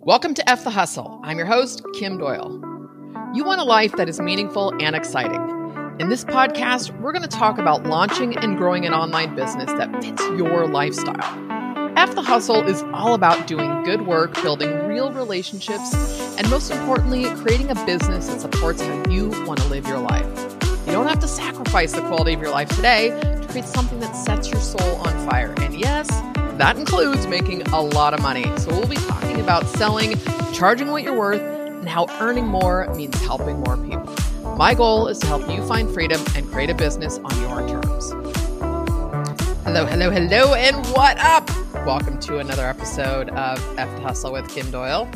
Welcome to F the Hustle. I'm your host, Kim Doyle. You want a life that is meaningful and exciting. In this podcast, we're going to talk about launching and growing an online business that fits your lifestyle. F the Hustle is all about doing good work, building real relationships, and most importantly, creating a business that supports how you want to live your life. You don't have to sacrifice the quality of your life today to create something that sets your soul on fire. And yes, that includes making a lot of money. So we'll be talking about selling, charging what you're worth, and how earning more means helping more people. My goal is to help you find freedom and create a business on your terms. Hello, hello, hello, and what up? Welcome to another episode of F the Hustle with Kim Doyle.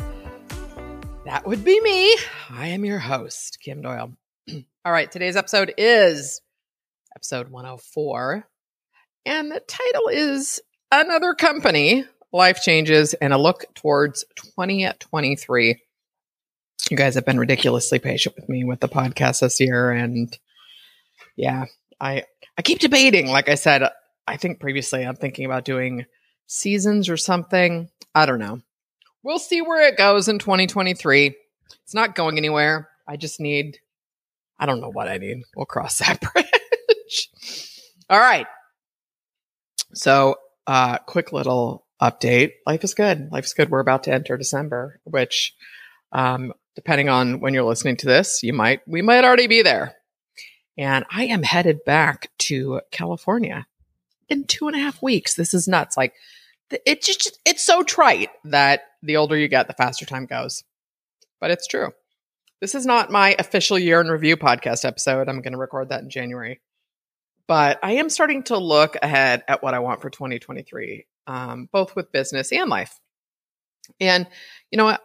That would be me. I am your host, Kim Doyle. All right, today's episode is episode 104. And the title is Another Company Life Changes and a Look Towards 2023 you guys have been ridiculously patient with me with the podcast this year and yeah i i keep debating. Like i said i think previously i'm thinking about doing seasons or something. I don't know. We'll see where it goes in 2023 it's not going anywhere. I just need i don't know what i need. We'll cross that bridge. All right. So uh quick little update life is good life is good we're about to enter december which um, depending on when you're listening to this, you might we might already be there. And I am headed back to California in two and a half weeks. This is nuts. Like it just it's so trite that the older you get, the faster time goes. But it's true. This is not my official year in review podcast episode. I'm going to record that in January. But I am starting to look ahead at what I want for 2023, um, both with business and life. And, you know,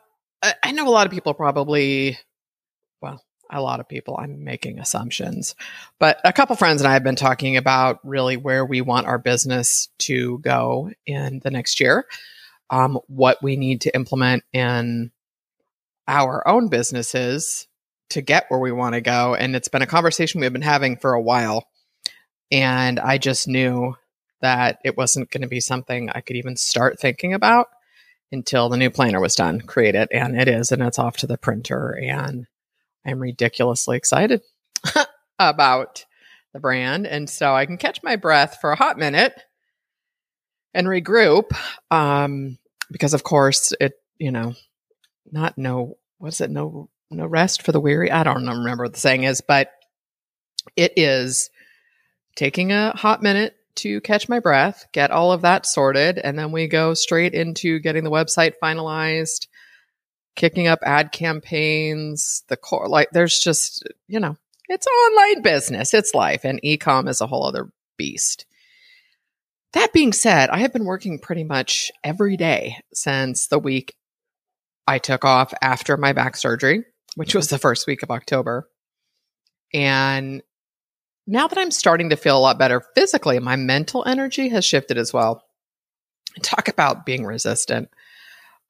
I know a lot of people probably, well, a lot of people, I'm making assumptions, but a couple friends and I have been talking about really where we want our business to go in the next year, um, what we need to implement in our own businesses to get where we want to go. And it's been a conversation we've been having for a while. And I just knew that it wasn't going to be something I could even start thinking about until the new planner was done, created, and it is, and it's off to the printer. And I'm ridiculously excited about the brand. And so I can catch my breath for a hot minute and regroup. Um, because of course it, you know, not no, what's it? No, no rest for the weary. I don't remember what the saying is, but it is taking a hot minute to catch my breath, get all of that sorted, and then we go straight into getting the website finalized, kicking up ad campaigns, the core like there's just, you know, it's online business, it's life, and ecom is a whole other beast. That being said, I have been working pretty much every day since the week I took off after my back surgery, which was the first week of October. And now that I'm starting to feel a lot better physically, my mental energy has shifted as well. Talk about being resistant.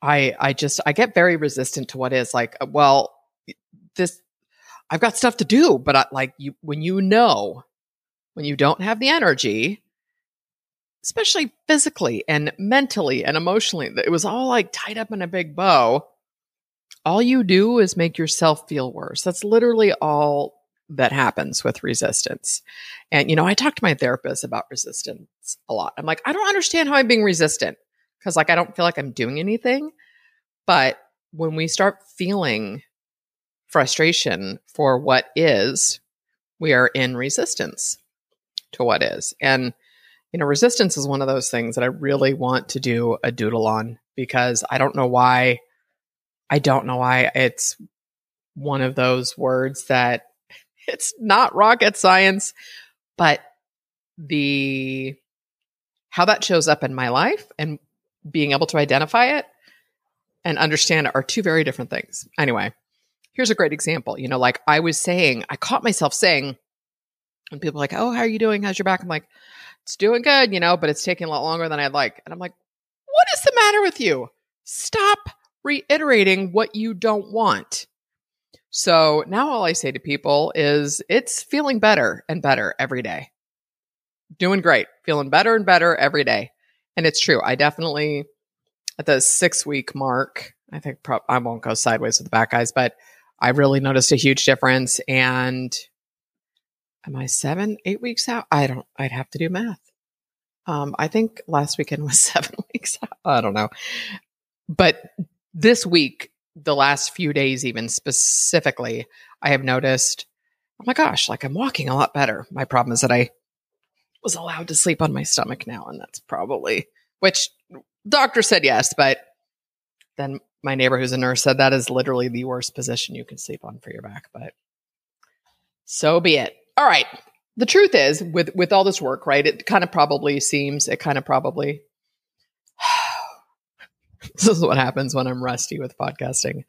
I I just I get very resistant to what is like uh, well this I've got stuff to do, but I, like you when you know when you don't have the energy, especially physically and mentally and emotionally, it was all like tied up in a big bow. All you do is make yourself feel worse. That's literally all that happens with resistance. And, you know, I talk to my therapist about resistance a lot. I'm like, I don't understand how I'm being resistant because, like, I don't feel like I'm doing anything. But when we start feeling frustration for what is, we are in resistance to what is. And, you know, resistance is one of those things that I really want to do a doodle on because I don't know why. I don't know why it's one of those words that it's not rocket science, but the how that shows up in my life and being able to identify it and understand it are two very different things. Anyway, here's a great example. You know, like I was saying, I caught myself saying, when people are like, Oh, how are you doing? How's your back? I'm like, It's doing good, you know, but it's taking a lot longer than I'd like. And I'm like, What is the matter with you? Stop reiterating what you don't want. So now all I say to people is it's feeling better and better every day. Doing great, feeling better and better every day. And it's true. I definitely at the six week mark, I think pro- I won't go sideways with the back guys, but I really noticed a huge difference. And am I seven, eight weeks out? I don't, I'd have to do math. Um, I think last weekend was seven weeks out. I don't know. But this week, the last few days, even specifically, I have noticed, oh my gosh, like I'm walking a lot better. My problem is that I was allowed to sleep on my stomach now, and that's probably, which doctor said yes, but then my neighbor who's a nurse said that is literally the worst position you can sleep on for your back, but so be it. All right. The truth is with with all this work, right? It kind of probably seems it kind of probably this is what happens when I'm rusty with podcasting.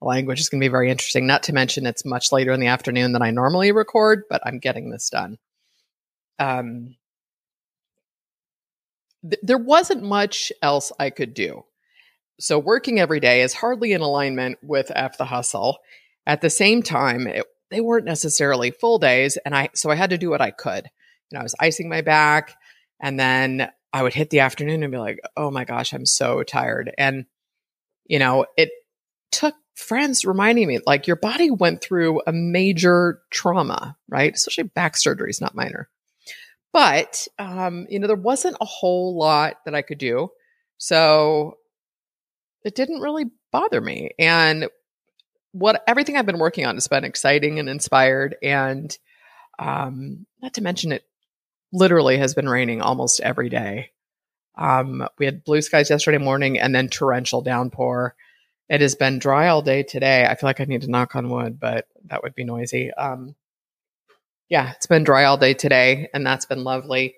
The language is going to be very interesting. Not to mention it's much later in the afternoon than I normally record, but I'm getting this done. Um, th- there wasn't much else I could do. So working every day is hardly in alignment with F the hustle. At the same time, it, they weren't necessarily full days, and I so I had to do what I could. Know, I was icing my back, and then I would hit the afternoon and be like, "Oh my gosh, I'm so tired." And you know, it took friends reminding me like your body went through a major trauma, right? Especially back surgery is not minor. But um, you know, there wasn't a whole lot that I could do. So it didn't really bother me. And what everything I've been working on has been exciting and inspired. And um, not to mention, it literally has been raining almost every day. Um, we had blue skies yesterday morning and then torrential downpour. It has been dry all day today. I feel like I need to knock on wood, but that would be noisy. Um, yeah, it's been dry all day today, and that's been lovely.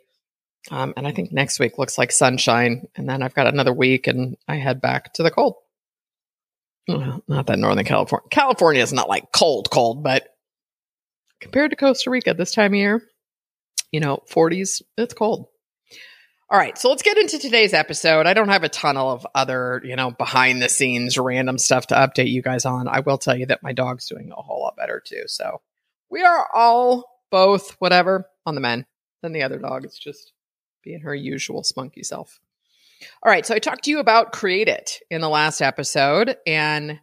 Um, and I think next week looks like sunshine. And then I've got another week and I head back to the cold. Well, not that Northern California. California is not like cold, cold, but compared to Costa Rica this time of year, you know, 40s, it's cold. All right, so let's get into today's episode. I don't have a ton of other, you know, behind the scenes random stuff to update you guys on. I will tell you that my dog's doing a whole lot better too. So we are all both whatever on the men than the other dog. It's just being her usual spunky self. All right, so I talked to you about Create It in the last episode, and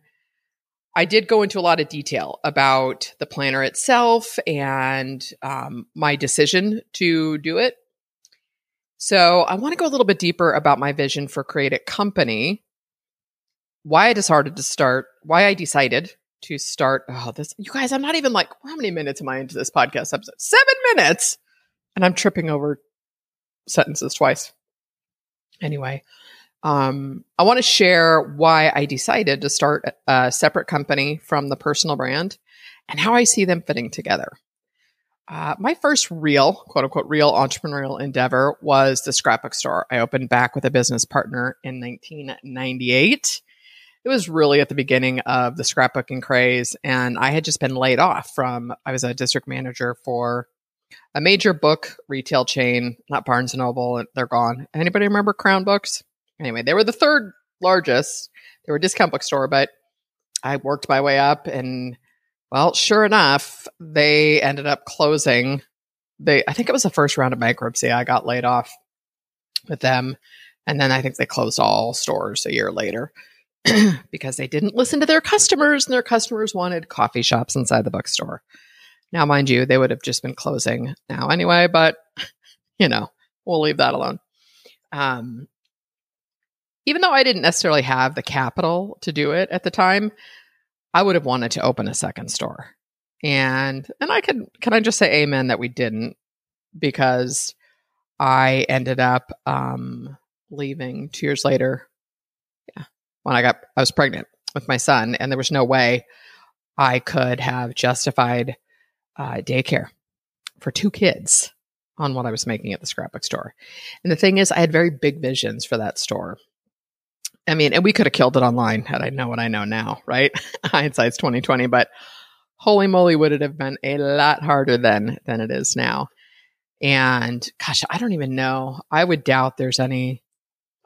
I did go into a lot of detail about the planner itself and um, my decision to do it. So I want to go a little bit deeper about my vision for Create It Company, why I decided to start, why I decided to start. Oh, this, you guys, I'm not even like, how many minutes am I into this podcast episode? Seven minutes. And I'm tripping over sentences twice. Anyway, um, I want to share why I decided to start a separate company from the personal brand and how I see them fitting together. Uh, my first real, quote unquote, real entrepreneurial endeavor was the scrapbook store. I opened back with a business partner in 1998. It was really at the beginning of the scrapbooking craze, and I had just been laid off from, I was a district manager for a major book retail chain, not Barnes and Noble, they're gone. Anybody remember Crown Books? Anyway, they were the third largest. They were a discount bookstore, but I worked my way up and well, sure enough, they ended up closing. They I think it was the first round of bankruptcy. I got laid off with them. And then I think they closed all stores a year later because they didn't listen to their customers and their customers wanted coffee shops inside the bookstore. Now, mind you, they would have just been closing now anyway, but you know, we'll leave that alone. Um, even though I didn't necessarily have the capital to do it at the time, I would have wanted to open a second store. And and I can can I just say amen that we didn't because I ended up um leaving 2 years later. Yeah. When I got I was pregnant with my son and there was no way I could have justified uh, daycare for two kids on what I was making at the scrapbook store. And the thing is, I had very big visions for that store. I mean, and we could have killed it online had I know what I know now, right? Hindsight's twenty twenty, but holy moly, would it have been a lot harder then than it is now. And gosh, I don't even know. I would doubt there's any.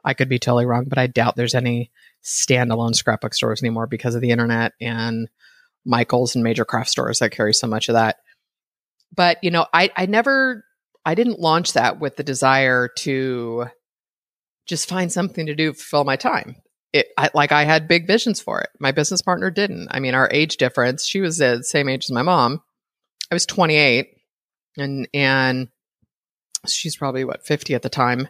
I could be totally wrong, but I doubt there's any standalone scrapbook stores anymore because of the internet and Michaels and major craft stores that carry so much of that. But, you know, I, I never, I didn't launch that with the desire to just find something to do, fill my time. it I, like I had big visions for it. My business partner didn't. I mean, our age difference. She was the same age as my mom. I was 28, and and she's probably what 50 at the time.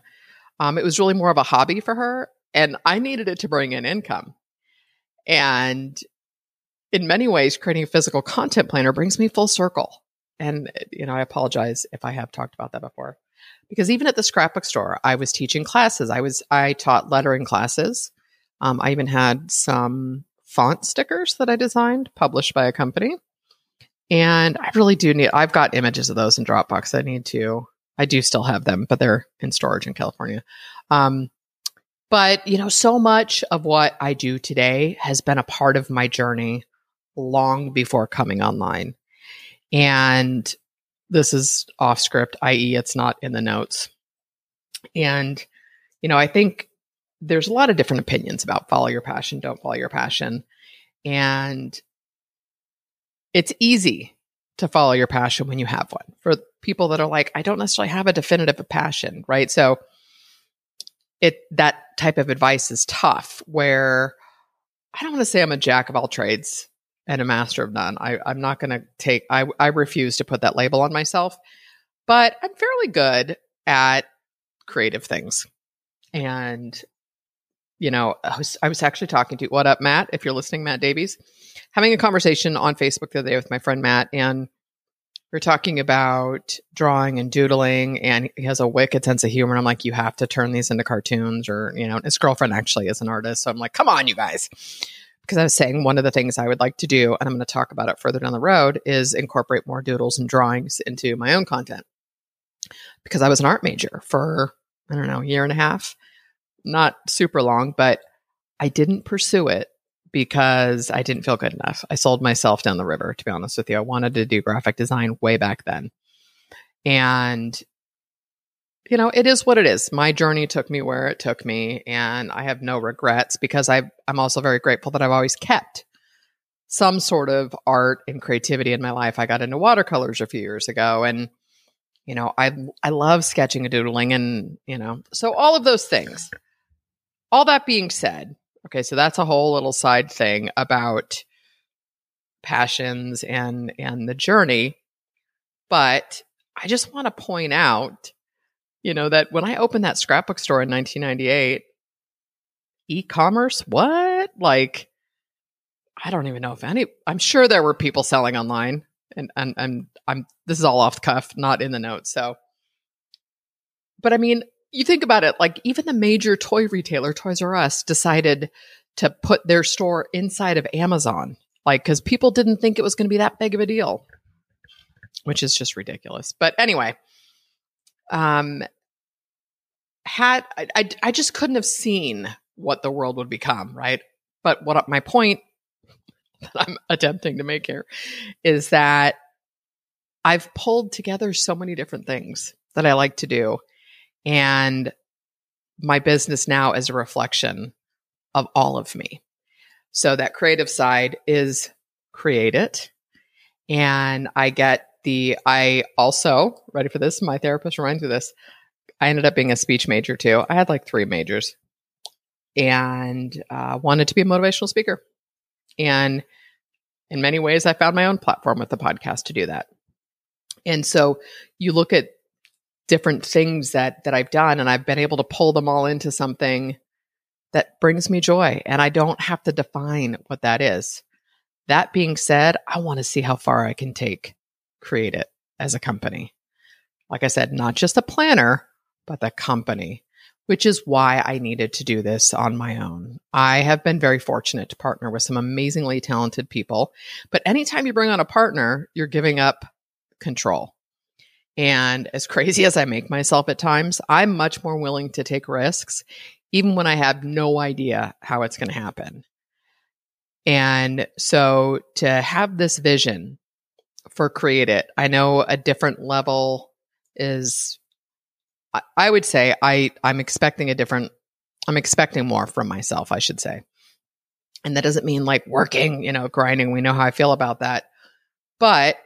Um, it was really more of a hobby for her, and I needed it to bring in income. And in many ways, creating a physical content planner brings me full circle. And you know, I apologize if I have talked about that before, because even at the scrapbook store, I was teaching classes. I was I taught lettering classes. Um, I even had some font stickers that I designed, published by a company. And I really do need, I've got images of those in Dropbox. I need to, I do still have them, but they're in storage in California. Um, but, you know, so much of what I do today has been a part of my journey long before coming online. And this is off script, i.e., it's not in the notes. And, you know, I think there's a lot of different opinions about follow your passion, don't follow your passion. And it's easy to follow your passion when you have one. For people that are like, I don't necessarily have a definitive passion, right? So it that type of advice is tough where I don't want to say I'm a jack of all trades and a master of none. I, I'm not going to take, I, I refuse to put that label on myself, but I'm fairly good at creative things. And you know, I was, I was actually talking to, what up, Matt? If you're listening, Matt Davies, having a conversation on Facebook the other day with my friend Matt, and we're talking about drawing and doodling, and he has a wicked sense of humor. And I'm like, you have to turn these into cartoons, or, you know, his girlfriend actually is an artist. So I'm like, come on, you guys. Because I was saying one of the things I would like to do, and I'm going to talk about it further down the road, is incorporate more doodles and drawings into my own content. Because I was an art major for, I don't know, a year and a half not super long, but I didn't pursue it because I didn't feel good enough. I sold myself down the river, to be honest with you. I wanted to do graphic design way back then. And, you know, it is what it is. My journey took me where it took me, and I have no regrets because i I'm also very grateful that I've always kept some sort of art and creativity in my life. I got into watercolors a few years ago, and you know, I I love sketching and doodling, and you know, so all of those things all that being said, okay, so that's a whole little side thing about passions and and the journey. But I just want to point out, you know, that when I opened that scrapbook store in 1998, e-commerce, what? Like I don't even know if any I'm sure there were people selling online and and, and I'm this is all off the cuff, not in the notes. So but I mean, you think about it, like even the major toy retailer, Toys R Us, decided to put their store inside of Amazon, like because people didn't think it was going to be that big of a deal, which is just ridiculous. But anyway, um, had I, I, just couldn't have seen what the world would become, right? But what my point that I'm attempting to make here is that I've pulled together so many different things that I like to do and my business now is a reflection of all of me. So that creative side is create it. And I get the, I also, ready for this? My therapist reminds me of this. I ended up being a speech major too. I had like three majors and uh, wanted to be a motivational speaker. And in many ways, I found my own platform with the podcast to do that. And so you look at different things that that I've done and I've been able to pull them all into something that brings me joy and I don't have to define what that is. That being said, I want to see how far I can take create it as a company. Like I said, not just a planner, but the company, which is why I needed to do this on my own. I have been very fortunate to partner with some amazingly talented people, but anytime you bring on a partner, you're giving up control. And as crazy as I make myself at times, I'm much more willing to take risks, even when I have no idea how it's going to happen. And so to have this vision for Create It, I know a different level is, I, would say, I, I'm expecting a different, I'm expecting more from myself, I should say. And that doesn't mean like working, you know, grinding. We know how I feel about that. But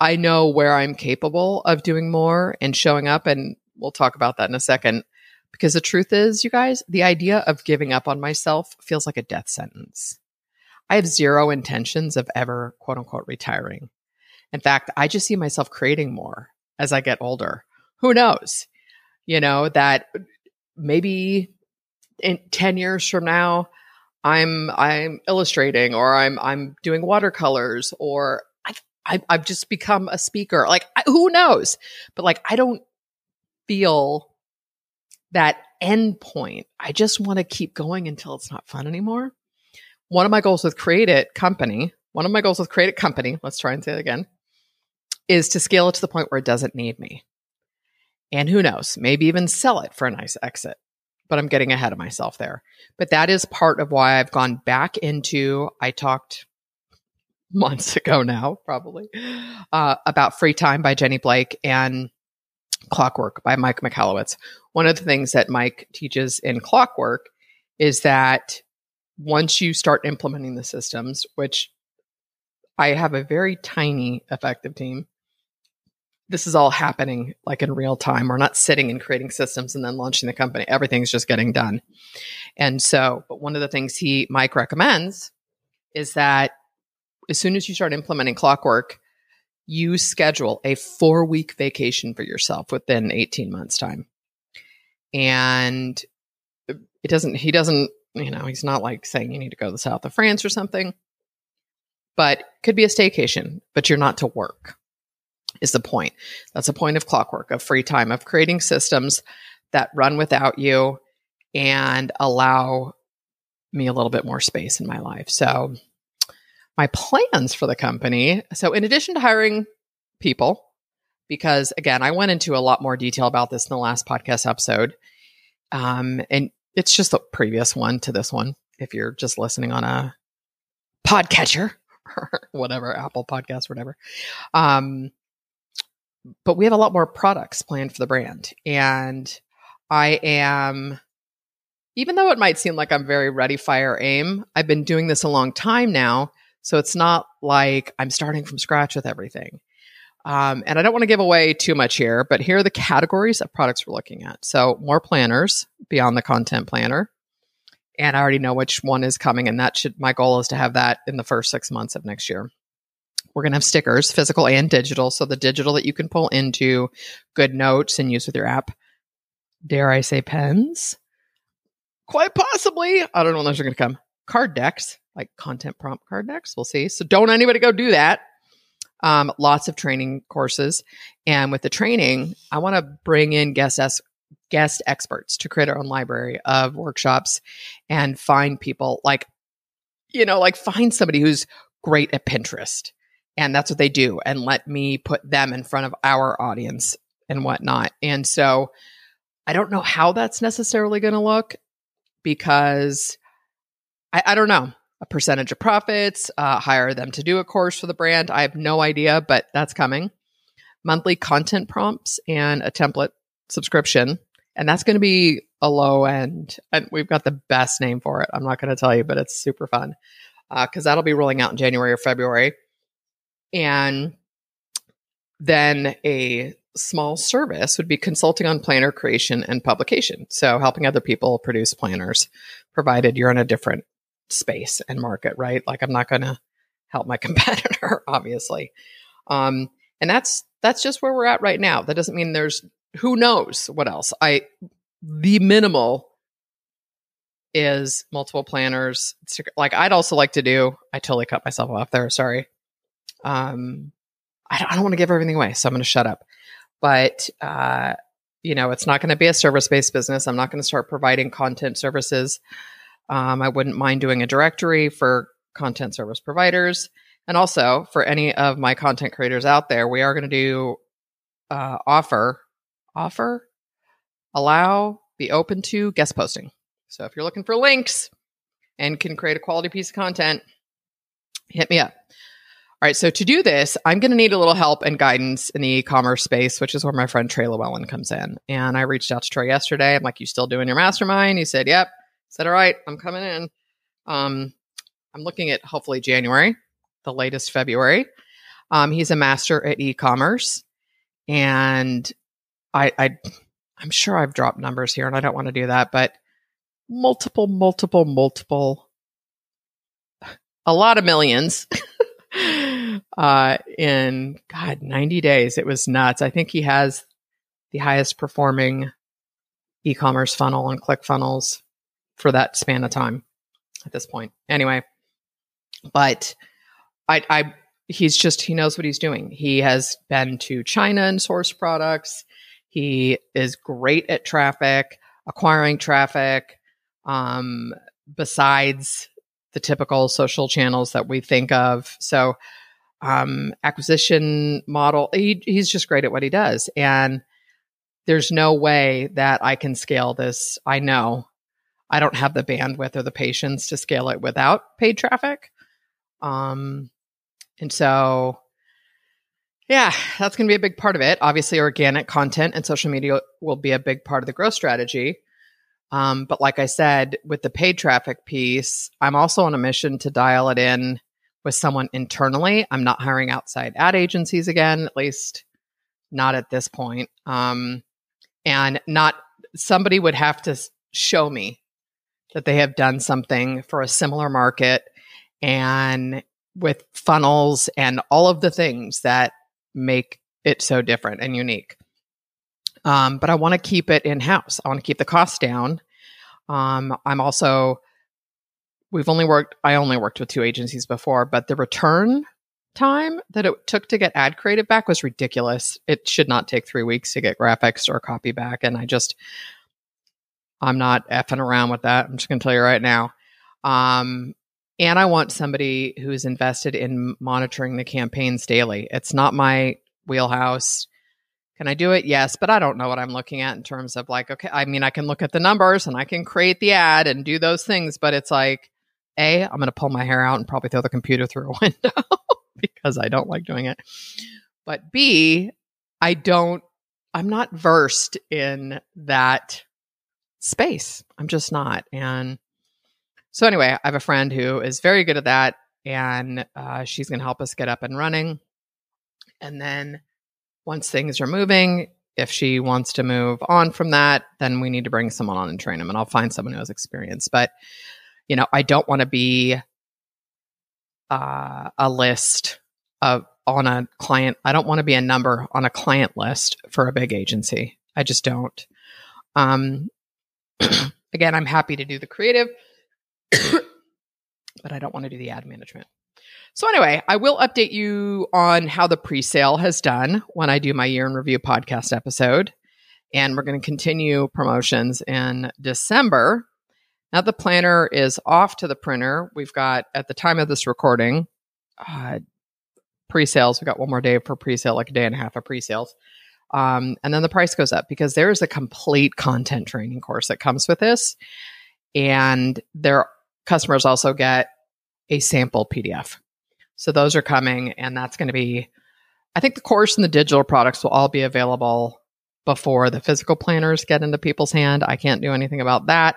I know where I'm capable of doing more and showing up. And we'll talk about that in a second. Because the truth is, you guys, the idea of giving up on myself feels like a death sentence. I have zero intentions of ever, quote unquote, retiring. In fact, I just see myself creating more as I get older. Who knows? You know, that maybe in 10 years from now, I'm I'm illustrating or I'm I'm doing watercolors or I've I've, I've just become a speaker. Like I, who knows? But like I don't feel that end point. I just want to keep going until it's not fun anymore. One of my goals with Create It Company, one of my goals with Create It Company, let's try and say it again, is to scale it to the point where it doesn't need me. And who knows, maybe even sell it for a nice exit. But I'm getting ahead of myself there. But that is part of why I've gone back into, I talked months ago now, probably, uh, about Free Time by Jenny Blake and Clockwork by Mike Michalowicz. One of the things that Mike teaches in Clockwork is that once you start implementing the systems, which I have a very tiny effective team, this is all happening like in real time. We're not sitting and creating systems and then launching the company. Everything's just getting done. And so, but one of the things he, Mike recommends is that as soon as you start implementing clockwork, you schedule a four week vacation for yourself within 18 months time. And it doesn't, he doesn't, you know, he's not like saying you need to go to the south of France or something, but could be a staycation, but you're not to work is the point. That's the point of clockwork, of free time, of creating systems that run without you and allow me a little bit more space in my life. So, my plans for the company. So, in addition to hiring people, because again, I went into a lot more detail about this in the last podcast episode. Um, and it's just the previous one to this one. If you're just listening on a podcatcher or whatever, Apple podcast, whatever. Um, but we have a lot more products planned for the brand. And I am, even though it might seem like I'm very ready, fire, aim, I've been doing this a long time now. So it's not like I'm starting from scratch with everything. Um, and I don't want to give away too much here, but here are the categories of products we're looking at. So more planners beyond the content planner. And I already know which one is coming, and that should my goal is to have that in the first six months of next year. We're going to have stickers, physical and digital. So the digital that you can pull into GoodNotes and use with your app. Dare I say pens? Quite possibly. I don't know when those are going to come. Card decks, like content prompt card decks. We'll see. So don't anybody go do that. Um, lots of training courses. And with the training, I want to bring in guest es- guest experts to create our own library of workshops and find people like, you know, like find somebody who's great at Pinterest and that's what they do and let me put them in front of our audience and whatnot. And so i don't know how that's necessarily going to look because I, I, don't know. A percentage of profits uh, hire them to do a course for the brand i have no idea but that's coming. Monthly content prompts and a template subscription and that's going to be a low end and we've got the best name for it i'm not going to tell you but it's super fun. Because uh, that'll be rolling out in january or february and then a small service would be consulting on planner creation and publication. So helping other people produce planners, provided you're in a different space and market, right? Like I'm not going to help my competitor, obviously. Um, and that's that's just where we're at right now. That doesn't mean there's who knows what else. I the minimal is multiple planners. Like I'd also like to do. I totally cut myself off there. Sorry um, I don't, don't want to give everything away, so I'm going to shut up. But uh, you know, it's not going to be a service based business. I'm not going to start providing content services. Um, I wouldn't mind doing a directory for content service providers. And also for any of my content creators out there, we are going to do uh, offer, offer, allow, be open to guest posting. So if you're looking for links and can create a quality piece of content, hit me up. All right, so to do this, I'm going to need a little help and guidance in the e-commerce space, which is where my friend Trey Lewellen comes in. And I reached out to Trey yesterday. I'm like, "You still doing your mastermind?" He said, "Yep." I said, "All right, I'm coming in." Um, I'm looking at hopefully January, the latest February. Um, he's a master at e-commerce, and I, I I'm sure I've dropped numbers here and I don't want to do that, but multiple, multiple, multiple, a lot of millions uh, in God, 90 days. It was nuts. I think he has the highest performing e commerce funnel and ClickFunnels for that span of time at this point. Anyway, but I, I, he's just, he knows what he's doing. He has been to China and sourced products. He is great at traffic, acquiring traffic. Um, besides the typical social channels that we think of. So, um, acquisition model, he, he's just great at what he does. And there's no way that I can scale this. I know I don't have the bandwidth or the patience to scale it without paid traffic. Um, and so, yeah, that's going to be a big part of it. Obviously, organic content and social media will be a big part of the growth strategy. Um, but like I said, with the paid traffic piece, I'm also on a mission to dial it in with someone internally. I'm not hiring outside ad agencies again, at least not at this point. Um, and not somebody would have to show me that they have done something for a similar market and with funnels and all of the things that make it so different and unique. Um, but I want to keep it in house. I want to keep the cost down. Um, I'm also, we've only worked, I only worked with two agencies before, but the return time that it took to get ad creative back was ridiculous. It should not take three weeks to get graphics or copy back. And I just, I'm not effing around with that. I'm just going to tell you right now. Um, and I want somebody who's invested in monitoring the campaigns daily. It's not my wheelhouse. Can I do it? Yes, but I don't know what I'm looking at in terms of like, okay, I mean, I can look at the numbers and I can create the ad and do those things, but it's like, A, I'm going to pull my hair out and probably throw the computer through a window because I don't like doing it. But B, I don't, I'm not versed in that space. I'm just not. And so, anyway, I have a friend who is very good at that and uh, she's going to help us get up and running. And then once things are moving, if she wants to move on from that, then we need to bring someone on and train them. And I'll find someone who has experience. But, you know, I don't want to be uh, a list of on a client. I don't want to be a number on a client list for a big agency. I just don't. Um, again, I'm happy to do the creative, but I don't want to do the ad management. So, anyway, I will update you on how the pre sale has done when I do my year in review podcast episode. And we're going to continue promotions in December. Now, the planner is off to the printer. We've got, at the time of this recording, uh, pre sales. We've got one more day for pre sale, like a day and a half of pre sales. Um, and then the price goes up because there is a complete content training course that comes with this. And their customers also get a sample PDF. So those are coming, and that's going to be, I think the course and the digital products will all be available before the physical planners get into people's hand. I can't do anything about that,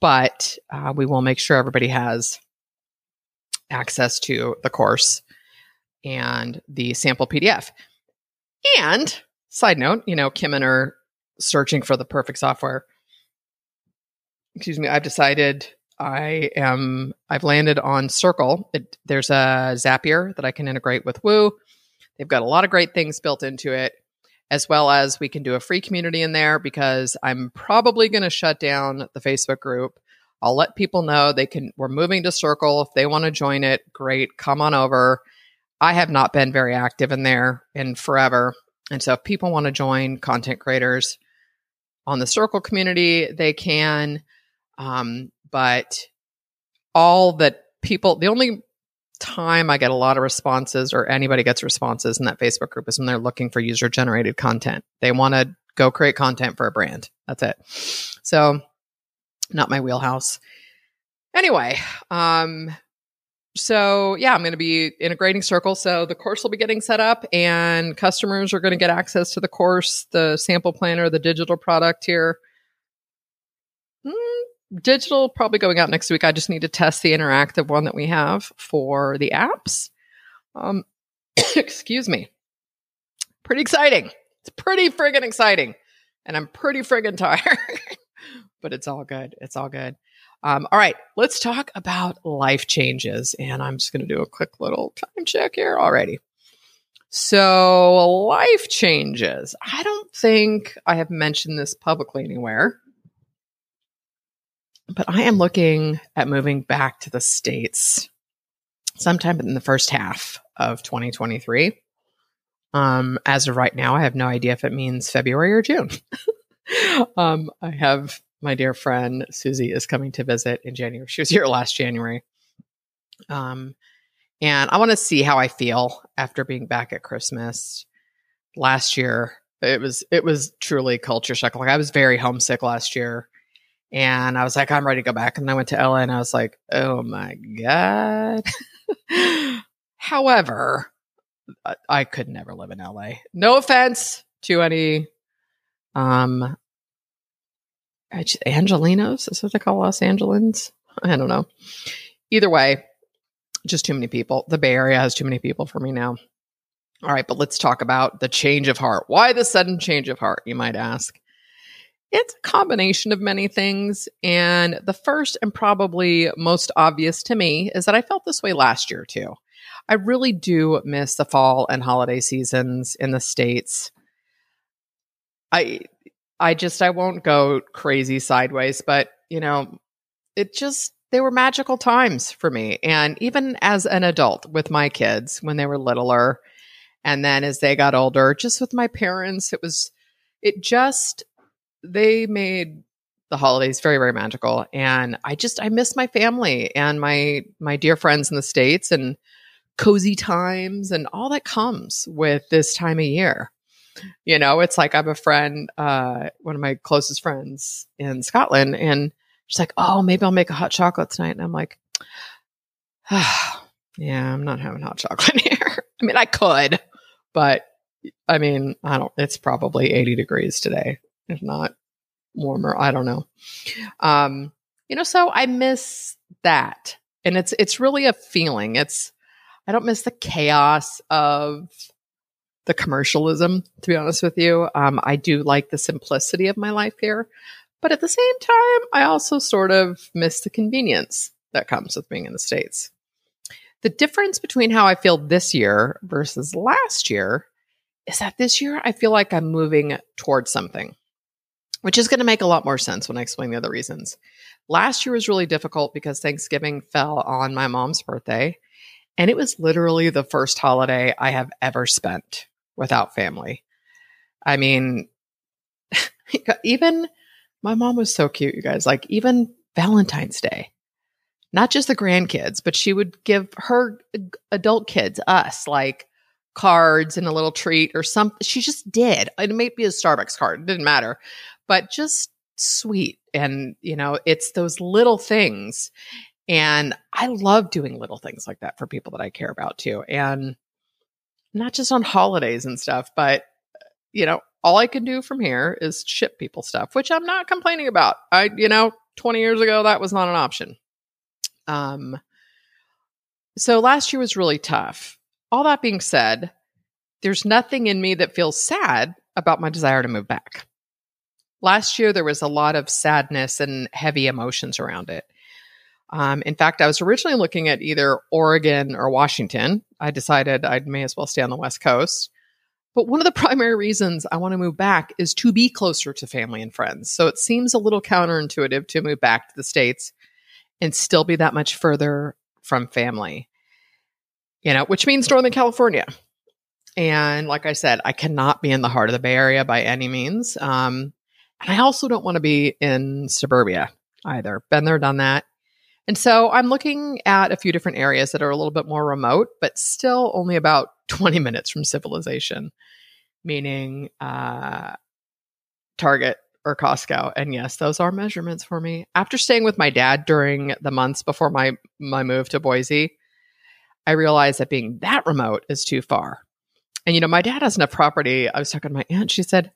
but uh, we will make sure everybody has access to the course and the sample PDF. And side note, you know, Kim and are searching for the perfect software. Excuse me, I've decided I am I've landed on Circle. It, there's a Zapier that I can integrate with Woo. They've got a lot of great things built into it, as well as we can do a free community in there because I'm probably going to shut down the Facebook group. I'll let people know they can we're moving to Circle if they want to join it. Great, come on over. I have not been very active in there in forever. And so if people want to join content creators on the Circle community, they can. Um, but all that people, the only time I get a lot of responses or anybody gets responses in that Facebook group is when they're looking for user generated content. They want to go create content for a brand. That's it. So, not my wheelhouse. Anyway, um, so yeah, I'm going to be integrating Circle. So the course will be getting set up, and customers are going to get access to the course, the sample planner, the digital product here. Mm, digital probably going out next week. I just need to test the interactive one that we have for the apps. Um, excuse me. Pretty exciting. It's pretty friggin' exciting. and I'm pretty friggin' tired, but it's all good. It's all good. Um, all right, let's talk about life changes. And I'm just going to do a quick little time check here already. So, life changes. I don't think I have mentioned this publicly anywhere, but I am looking at moving back to the States sometime in the first half of 2023. Um, as of right now, I have no idea if it means February or June. um, I have my dear friend Susie is coming to visit in January. She was here last January. Um, and I want to see how I feel after being back at Christmas last year. It was it was truly culture shock. Like I was very homesick last year, and I was like, I'm ready to go back. And I went to LA, and I was like, Oh my god. However, I could never live in LA. No offense to any um Angelenos. Is what they call Los Angelans? I don't know. Either way, just too many people. The Bay Area has too many people for me now. All right, but let's talk about the change of heart. Why the sudden change of heart, you might ask? It's a combination of many things. And the first and probably most obvious to me is that I felt this way last year too. I really do miss the fall and holiday seasons in the States. I I just I won't go crazy sideways, but you know, it just they were magical times for me. And even as an adult with my kids when they were littler and then as they got older, just with my parents, it was it just they made the holidays very very magical and i just i miss my family and my my dear friends in the states and cozy times and all that comes with this time of year you know, it's like I have a friend, uh, one of my closest friends in Scotland, and she's like, "Oh, maybe I'll make a hot chocolate tonight." And I'm like, oh, "Yeah, I'm not having hot chocolate here. I mean, I could, but I mean, I don't. It's probably 80 degrees today, if not warmer. I don't know. Um, you know, so I miss that, and it's it's really a feeling. It's I don't miss the chaos of the commercialism, to be honest with you. Um, I do like the simplicity of my life here. But at the same time, I also sort of miss the convenience that comes with being in the States. The difference between how I feel this year versus last year is that this year I feel like I'm moving towards something, which is going to make a lot more sense when I explain the other reasons. Last year was really difficult because Thanksgiving fell on my mom's birthday, and it was literally the first holiday I have ever spent without family. I mean, even my mom was so cute, you guys. Like, even Valentine's Day, not just the grandkids, but she would give her adult kids, us, like cards and a little treat or something. She just did. It may be a Starbucks card, it didn't matter, but just sweet. And, you know, it's those little things. And I love doing little things like that for people that I care about too. And not just on holidays and stuff, but you know, all I can do from here is ship people stuff, which I'm not complaining about. I, you know, 20 years ago that was not an option. Um so last year was really tough. All that being said, there's nothing in me that feels sad about my desire to move back. Last year there was a lot of sadness and heavy emotions around it. Um, in fact, I was originally looking at either Oregon or Washington. I decided I may as well stay on the West Coast. But one of the primary reasons I want to move back is to be closer to family and friends. So it seems a little counterintuitive to move back to the States and still be that much further from family, you know, which means Northern California. And like I said, I cannot be in the heart of the Bay Area by any means. Um, and I also don't want to be in suburbia either. Been there, done that. And so I'm looking at a few different areas that are a little bit more remote, but still only about 20 minutes from civilization, meaning uh, Target or Costco. And yes, those are measurements for me. After staying with my dad during the months before my, my move to Boise, I realized that being that remote is too far. And, you know, my dad has enough property. I was talking to my aunt. She said,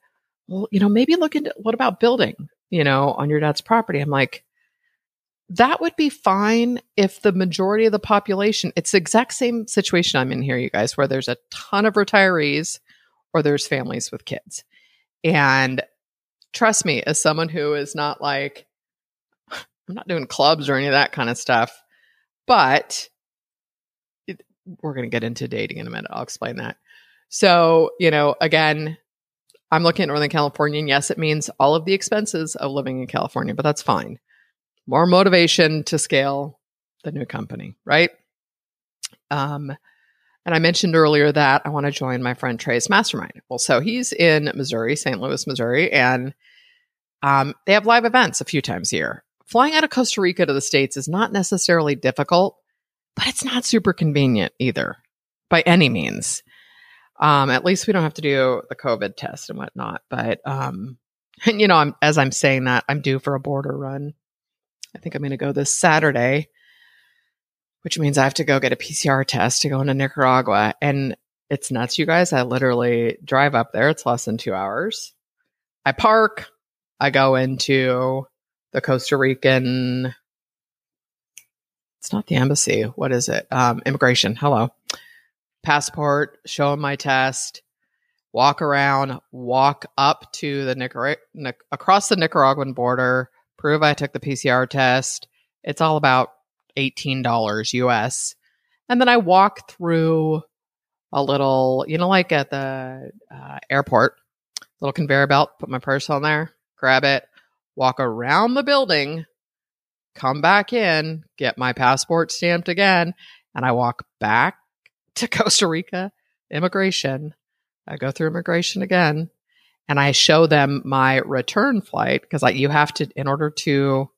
well, you know, maybe look into what about building, you know, on your dad's property? I'm like, that would be fine if the majority of the population, it's the exact same situation I'm in here, you guys, where there's a ton of retirees or there's families with kids. And trust me, as someone who is not like, I'm not doing clubs or any of that kind of stuff, but it, we're going to get into dating in a minute. I'll explain that. So, you know, again, I'm looking at Northern California, and yes, it means all of the expenses of living in California, but that's fine. More motivation to scale the new company, right? Um, and I mentioned earlier that I want to join my friend Trey's mastermind. Well, so he's in Missouri, St. Louis, Missouri, and um, they have live events a few times a year. Flying out of Costa Rica to the States is not necessarily difficult, but it's not super convenient either by any means. Um, at least we don't have to do the COVID test and whatnot. But, um, and you know, I'm, as I'm saying that, I'm due for a border run. I think I'm going to go this Saturday which means I have to go get a PCR test to go into Nicaragua. And it's nuts, you guys. I literally drive up there. It's less than two hours. I park. I go into the Costa Rican. It's not the embassy. What is it? Um, immigration. Hello. Passport. Show them my test. Walk around. Walk up to the Nicaragua across the Nicaraguan border. Prove I took the PCR test. It's all about $18 US. And then I walk through a little, you know, like at the uh, airport, little conveyor belt, put my purse on there, grab it, walk around the building, come back in, get my passport stamped again, and I walk back to Costa Rica immigration. I go through immigration again and I show them my return flight because like you have to in order to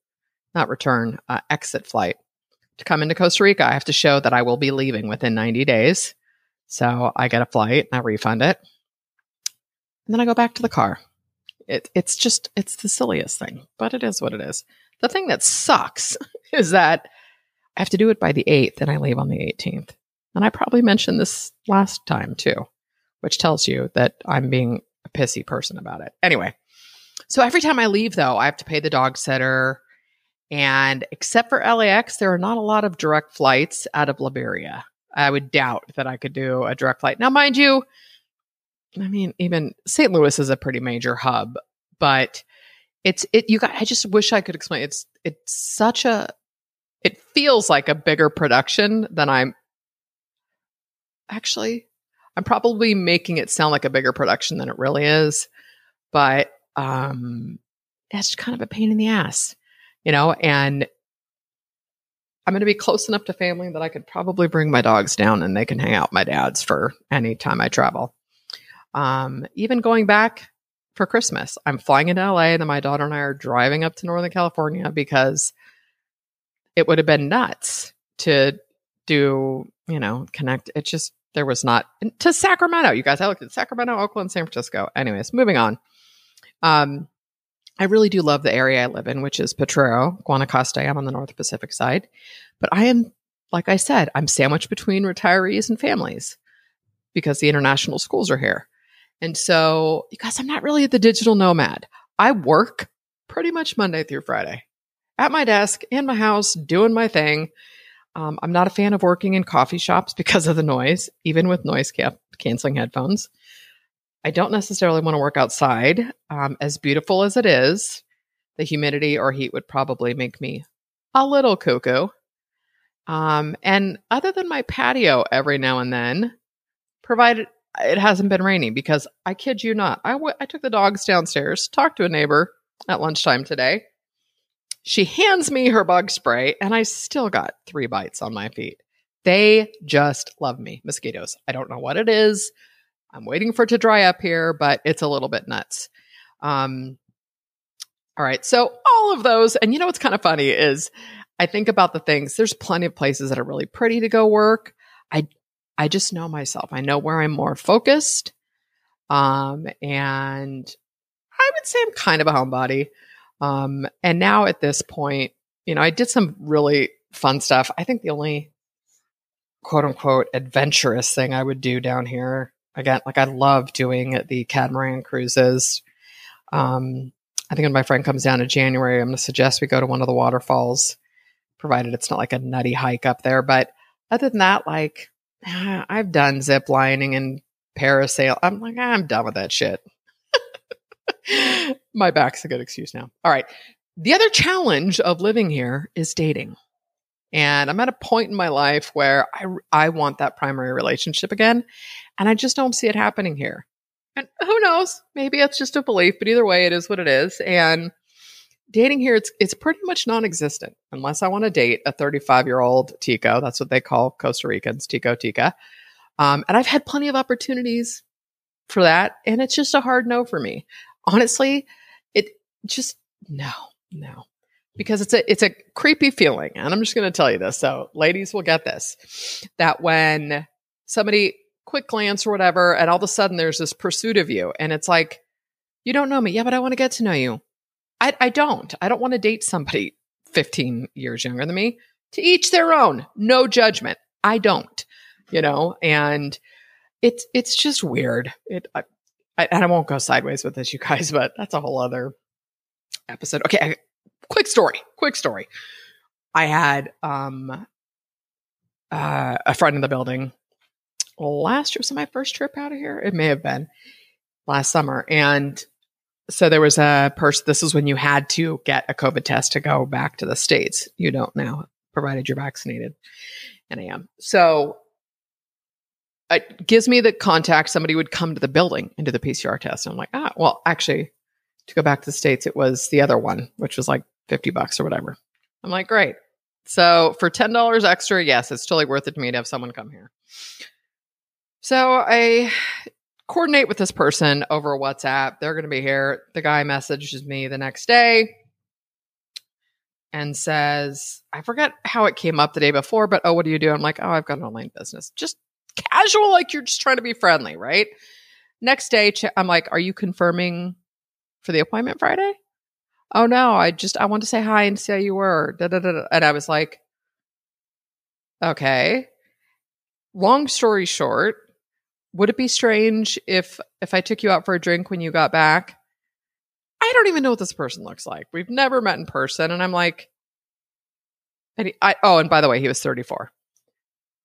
not return uh, exit flight to come into Costa Rica, I have to show that I will be leaving within 90 days. So I get a flight and I refund it. And then I go back to the car. It, it's just, it's the silliest thing, but it is what it is. The thing that sucks is that I have to do it by the 8th and I leave on the 18th. And I probably mentioned this last time too, which tells you that I'm being a pissy person about it. Anyway, so every time I leave, though, I have to pay the dog sitter. And except for LAX, there are not a lot of direct flights out of Liberia. I would doubt that I could do a direct flight. Now, mind you, I mean, even St. Louis is a pretty major hub, but it's it. You got. I just wish I could explain. It's it's such a. It feels like a bigger production than I'm. Actually, I'm probably making it sound like a bigger production than it really is, but um, that's kind of a pain in the ass you know, and I'm going to be close enough to family that I could probably bring my dogs down and they can hang out my dad's for any time I travel. Um, even going back for Christmas, I'm flying into LA and then my daughter and I are driving up to Northern California because it would have been nuts to do, you know, connect. It just, there was not to Sacramento. You guys, I looked at Sacramento, Oakland, San Francisco. Anyways, moving on. Um, I really do love the area I live in, which is Potrero, Guanacaste. I'm on the North Pacific side. But I am, like I said, I'm sandwiched between retirees and families because the international schools are here. And so, you guys, I'm not really the digital nomad. I work pretty much Monday through Friday at my desk in my house doing my thing. Um, I'm not a fan of working in coffee shops because of the noise, even with noise cap- canceling headphones. I don't necessarily want to work outside. Um, as beautiful as it is, the humidity or heat would probably make me a little cuckoo. Um, and other than my patio every now and then, provided it hasn't been raining, because I kid you not, I, w- I took the dogs downstairs, talked to a neighbor at lunchtime today. She hands me her bug spray, and I still got three bites on my feet. They just love me, mosquitoes. I don't know what it is. I'm waiting for it to dry up here, but it's a little bit nuts. Um, all right. So all of those, and you know what's kind of funny is I think about the things, there's plenty of places that are really pretty to go work. I I just know myself. I know where I'm more focused. Um, and I would say I'm kind of a homebody. Um, and now at this point, you know, I did some really fun stuff. I think the only quote unquote adventurous thing I would do down here again, like I love doing the catamaran cruises. Um, I think when my friend comes down in January, I'm going to suggest we go to one of the waterfalls, provided it's not like a nutty hike up there. But other than that, like I've done zip lining and parasail. I'm like, I'm done with that shit. my back's a good excuse now. All right. The other challenge of living here is dating. And I'm at a point in my life where I, I want that primary relationship again. And I just don't see it happening here. And who knows? Maybe it's just a belief, but either way, it is what it is. And dating here, it's it's pretty much non-existent unless I want to date a 35 year old Tico. That's what they call Costa Ricans, Tico Tica. Um, and I've had plenty of opportunities for that, and it's just a hard no for me. Honestly, just no, no, because it's a it's a creepy feeling, and I'm just going to tell you this. So, ladies will get this that when somebody quick glance or whatever, and all of a sudden there's this pursuit of you, and it's like, you don't know me, yeah, but I want to get to know you. I, I don't. I don't want to date somebody 15 years younger than me. To each their own. No judgment. I don't. You know, and it's it's just weird. It I, I, and I won't go sideways with this, you guys, but that's a whole other episode. Okay, I, quick story. Quick story. I had um uh, a friend in the building last year was my first trip out of here. It may have been last summer, and so there was a person. This is when you had to get a COVID test to go back to the states. You don't now, provided you're vaccinated, and I am. So it gives me the contact. Somebody would come to the building and do the PCR test. And I'm like, ah, well, actually, to go back to the states, it was the other one, which was like fifty bucks or whatever. I'm like, great. So for ten dollars extra, yes, it's totally worth it to me to have someone come here. So I coordinate with this person over WhatsApp. They're going to be here. The guy messages me the next day and says, I forget how it came up the day before, but oh, what do you do? I'm like, oh, I've got an online business. Just casual, like you're just trying to be friendly, right? Next day, I'm like, are you confirming for the appointment Friday? Oh no, I just I want to say hi and see how you were. Da, da, da, and I was like, okay. Long story short, would it be strange if if I took you out for a drink when you got back? I don't even know what this person looks like. We've never met in person, and I'm like, and he, I oh, and by the way, he was 34,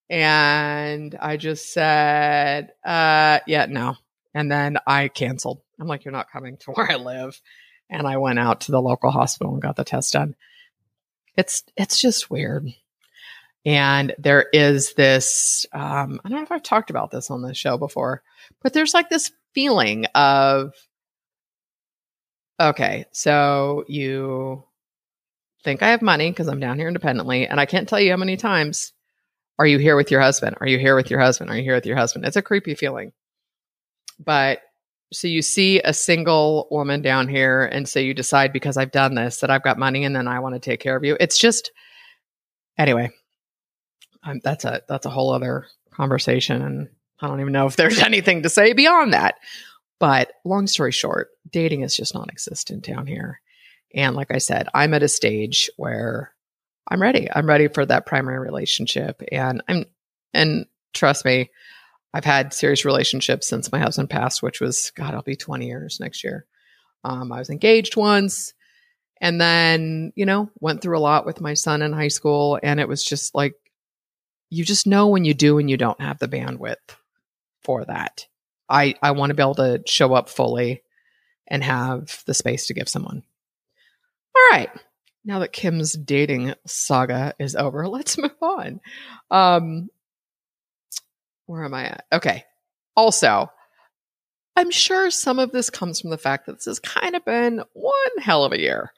and I just said, uh, yeah, no, and then I canceled. I'm like, you're not coming to where I live, and I went out to the local hospital and got the test done. It's it's just weird. And there is this, um, I don't know if I've talked about this on the show before, but there's like this feeling of, okay, so you think I have money because I'm down here independently, and I can't tell you how many times are you here with your husband? Are you here with your husband? Are you here with your husband? It's a creepy feeling. But so you see a single woman down here, and so you decide because I've done this that I've got money and then I want to take care of you. It's just, anyway, that's a that's a whole other conversation, and I don't even know if there's anything to say beyond that. But long story short, dating is just non-existent down here. And like I said, I'm at a stage where I'm ready. I'm ready for that primary relationship, and I'm and trust me, I've had serious relationships since my husband passed, which was God, I'll be 20 years next year. Um, I was engaged once, and then you know went through a lot with my son in high school, and it was just like you just know when you do and you don't have the bandwidth for that. I, I want to be able to show up fully and have the space to give someone. All right. Now that Kim's dating saga is over, let's move on. Um, where am I at? Okay. Also, I'm sure some of this comes from the fact that this has kind of been one hell of a year.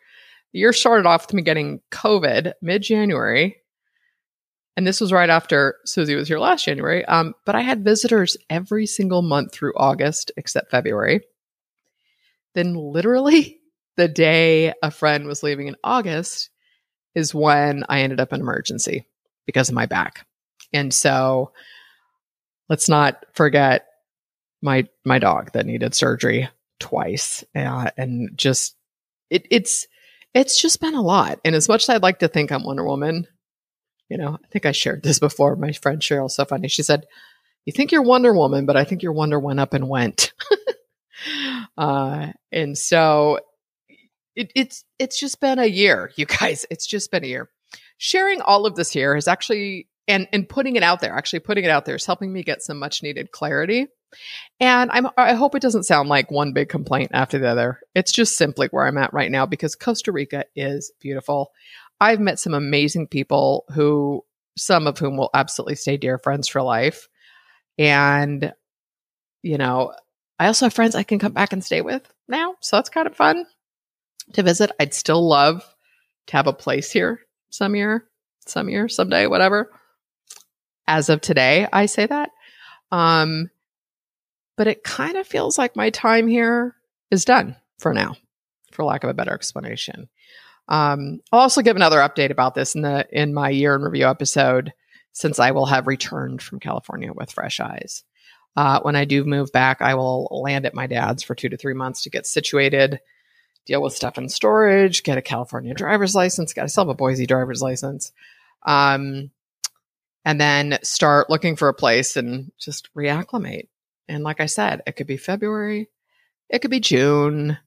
The year started off with me getting COVID mid January and this was right after Susie was here last January. Um, but I had visitors every single month through August, except February. Then, literally, the day a friend was leaving in August is when I ended up in emergency because of my back. And so, let's not forget my my dog that needed surgery twice, uh, and just it, it's it's just been a lot. And as much as I'd like to think I'm Wonder Woman, you know, I think I shared this before. My friend Cheryl, so funny. She said, "You think you're Wonder Woman, but I think your Wonder went up and went." uh, and so it, it's it's just been a year, you guys. It's just been a year. Sharing all of this here has actually and and putting it out there, actually putting it out there is helping me get some much needed clarity And I'm, I hope it doesn't sound like one big complaint after the other. It's just simply where I'm at right now because Costa Rica is beautiful. I've met some amazing people who, some of whom will absolutely stay dear friends for life. And, you know, I also have friends I can come back and stay with now. So that's kind of fun to visit. I'd still love to have a place here some year, some year, someday, whatever. As of today, I say that. Um, but it kind of feels like my time here is done for now, for lack of a better explanation. Um, I'll also give another update about this in the in my year in review episode, since I will have returned from California with fresh eyes. Uh, when I do move back, I will land at my dad's for two to three months to get situated, deal with stuff in storage, get a California driver's license. Got to still have a Boise driver's license, um, and then start looking for a place and just reacclimate. And like I said, it could be February, it could be June.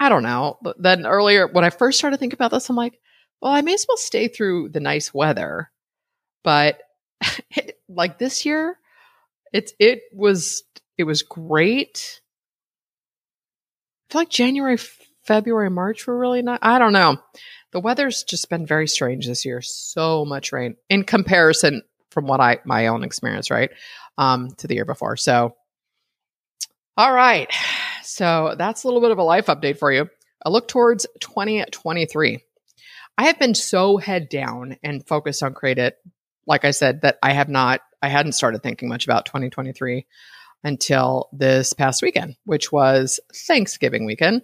I don't know. But then earlier, when I first started thinking about this, I'm like, well, I may as well stay through the nice weather. But like this year, it's it was it was great. I feel like January, February, March were really not. I don't know. The weather's just been very strange this year. So much rain in comparison from what I my own experience, right? Um, to the year before. So all right. So that's a little bit of a life update for you. A look towards 2023. I have been so head down and focused on Create It, like I said, that I have not, I hadn't started thinking much about 2023 until this past weekend, which was Thanksgiving weekend.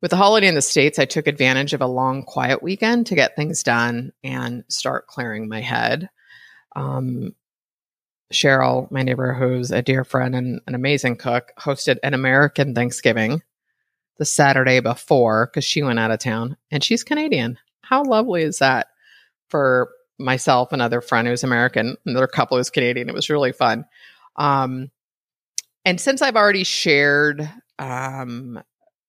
With the holiday in the States, I took advantage of a long, quiet weekend to get things done and start clearing my head. Um, Cheryl, my neighbor, who's a dear friend and an amazing cook, hosted an American Thanksgiving the Saturday before because she went out of town and she's Canadian. How lovely is that for myself, another friend who's American, another couple who's Canadian? It was really fun. Um, and since I've already shared um,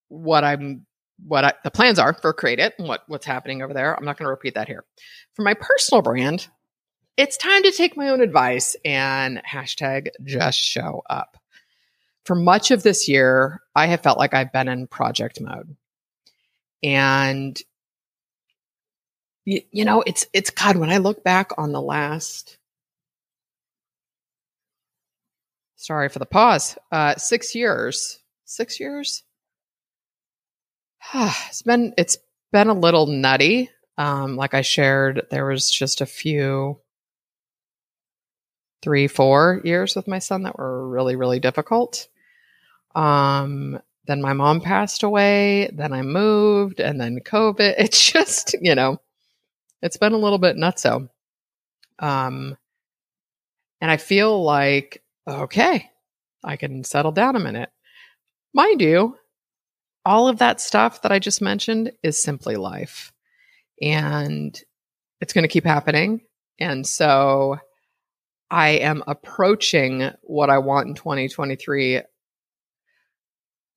what I'm what I, the plans are for Create It and what what's happening over there, I'm not going to repeat that here. For my personal brand, it's time to take my own advice and hashtag just show up. For much of this year, I have felt like I've been in project mode. And you, you know, it's it's God, when I look back on the last sorry for the pause, uh six years. Six years? it's been it's been a little nutty. Um, like I shared, there was just a few three, four years with my son that were really, really difficult. Um, then my mom passed away, then I moved, and then COVID. It's just, you know, it's been a little bit nutso. Um, and I feel like, okay, I can settle down a minute. Mind you, all of that stuff that I just mentioned is simply life. And it's going to keep happening. And so I am approaching what I want in 2023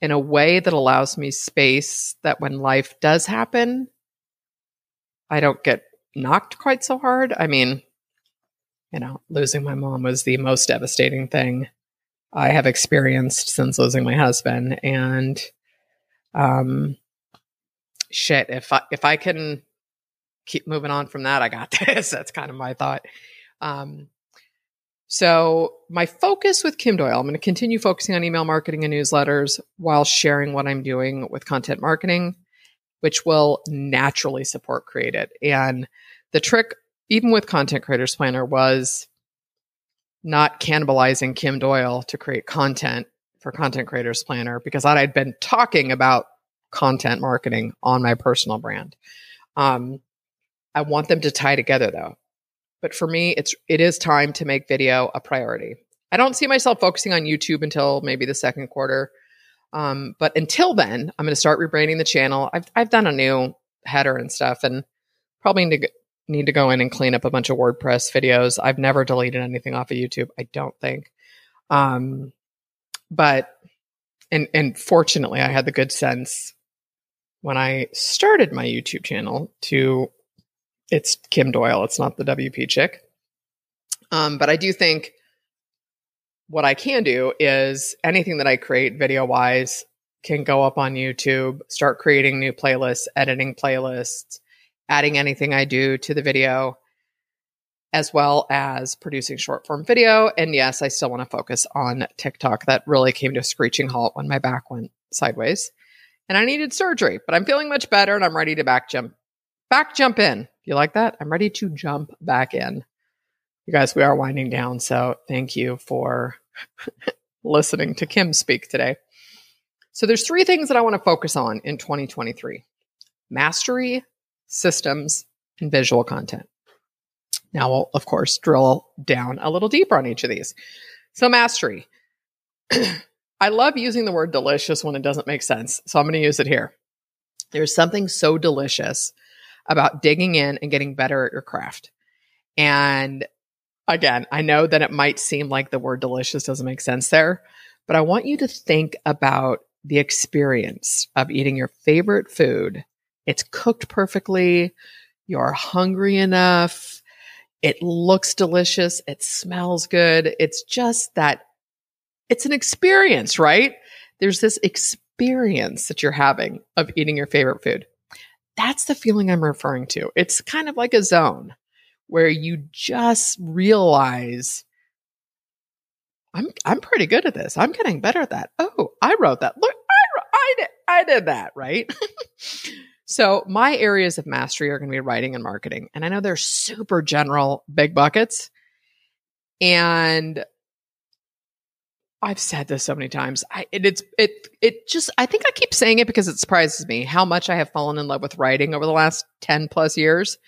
in a way that allows me space that when life does happen, I don't get knocked quite so hard. I mean, you know, losing my mom was the most devastating thing I have experienced since losing my husband. And um shit, if I if I can keep moving on from that, I got this. That's kind of my thought. Um so, my focus with Kim Doyle, I'm going to continue focusing on email marketing and newsletters while sharing what I'm doing with content marketing, which will naturally support Create It. And the trick, even with Content Creators Planner, was not cannibalizing Kim Doyle to create content for Content Creators Planner because I had been talking about content marketing on my personal brand. Um, I want them to tie together though. But for me, it's it is time to make video a priority. I don't see myself focusing on YouTube until maybe the second quarter. Um, but until then, I'm going to start rebranding the channel. I've I've done a new header and stuff, and probably need to, need to go in and clean up a bunch of WordPress videos. I've never deleted anything off of YouTube. I don't think. Um, but and and fortunately, I had the good sense when I started my YouTube channel to it's Kim Doyle. It's not the WP chick. Um, but I do think what I can do is anything that I create video wise can go up on YouTube, start creating new playlists, editing playlists, adding anything I do to the video, as well as producing short form video. And yes, I still want to focus on TikTok. That really came to a screeching halt when my back went sideways and I needed surgery, but I'm feeling much better and I'm ready to back jump back jump in. You like that? I'm ready to jump back in. You guys, we are winding down, so thank you for listening to Kim speak today. So there's three things that I want to focus on in 2023. Mastery, systems, and visual content. Now we'll of course drill down a little deeper on each of these. So mastery. I love using the word delicious when it doesn't make sense. So I'm going to use it here. There's something so delicious about digging in and getting better at your craft. And again, I know that it might seem like the word delicious doesn't make sense there, but I want you to think about the experience of eating your favorite food. It's cooked perfectly. You're hungry enough. It looks delicious. It smells good. It's just that it's an experience, right? There's this experience that you're having of eating your favorite food. That's the feeling I'm referring to. It's kind of like a zone where you just realize I'm I'm pretty good at this. I'm getting better at that. Oh, I wrote that. Look, I I did, I did that, right? so, my areas of mastery are going to be writing and marketing. And I know they're super general big buckets. And I've said this so many times. I, it, it's it it just I think I keep saying it because it surprises me how much I have fallen in love with writing over the last 10 plus years.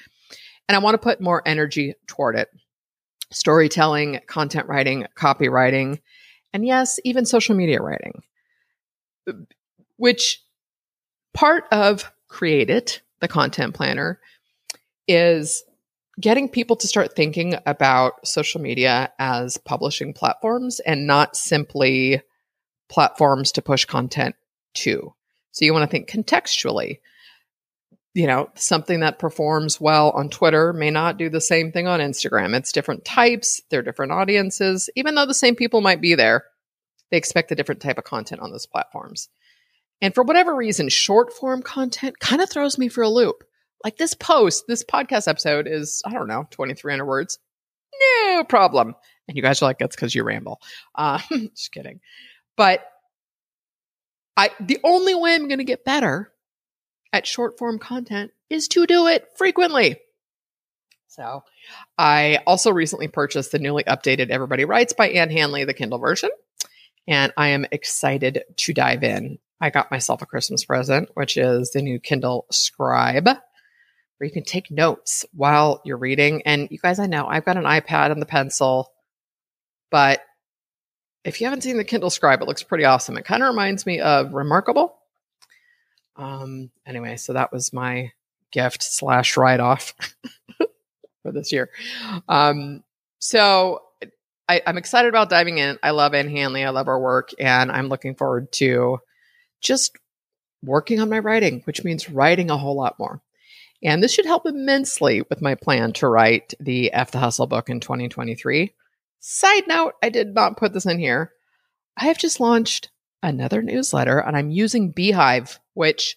And I want to put more energy toward it. Storytelling, content writing, copywriting, and yes, even social media writing. Which part of Create It, the content planner, is getting people to start thinking about social media as publishing platforms and not simply platforms to push content to. So you want to think contextually. You know, something that performs well on Twitter may not do the same thing on Instagram. It's different types, they're different audiences. Even though the same people might be there, they expect a different type of content on those platforms. And for whatever reason, short form content kind of throws me for a loop like this post, this podcast episode is, I don't know, 2,300 words. No problem. And you guys are like, that's because you ramble. Uh, just kidding. But I, the only way I'm going to get better at short form content is to do it frequently. So I also recently purchased the newly updated Everybody Writes by Ann Handley, the Kindle version. And I am excited to dive in. I got myself a Christmas present, which is the new Kindle Scribe where you can take notes while you're reading. And you guys, I know I've got an iPad and the pencil, but if you haven't seen the Kindle Scribe, it looks pretty awesome. It kind of reminds me of Remarkable. Um, anyway, so that was my gift slash write off for this year. Um, so I, am excited about diving in. I love Ann Handley. I love her work, and I'm looking forward to just working on my writing, which means writing a whole lot more. And this should help immensely with my plan to write the F the Hustle book in 2023. Side note, I did not put this in here. I have just launched another newsletter and I'm using beehiiv, which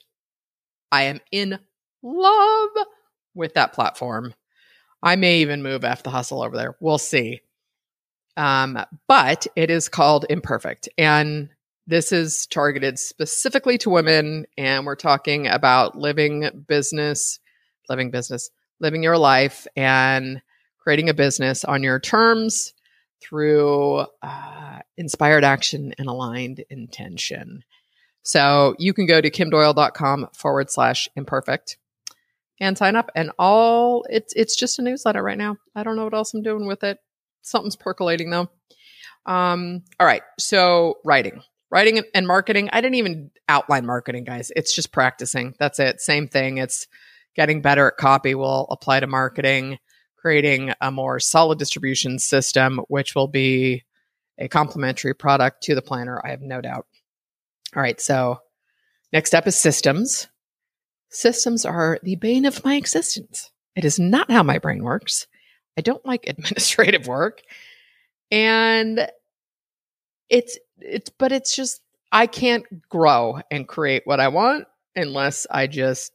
I am in love with that platform. I may even move F the Hustle over there. We'll see. Um, but it is called Imperfect. And this is targeted specifically to women. And we're talking about living business living business, living your life and creating a business on your terms through uh, inspired action and aligned intention. So you can go to kimdoyle.com forward slash imperfect and sign up. And all it's it's just a newsletter right now. I don't know what else I'm doing with it. Something's percolating though. Um, all right. So writing. Writing and marketing. I didn't even outline marketing, guys. It's just practicing. That's it. Same thing. It's getting better at copy will apply to marketing, creating a more solid distribution system, which will be a complementary product to the planner, I have no doubt. All right, so next up is systems. Systems are the bane of my existence. It is not how my brain works. I don't like administrative work. And it's it's but it's just I can't grow and create what I want unless I just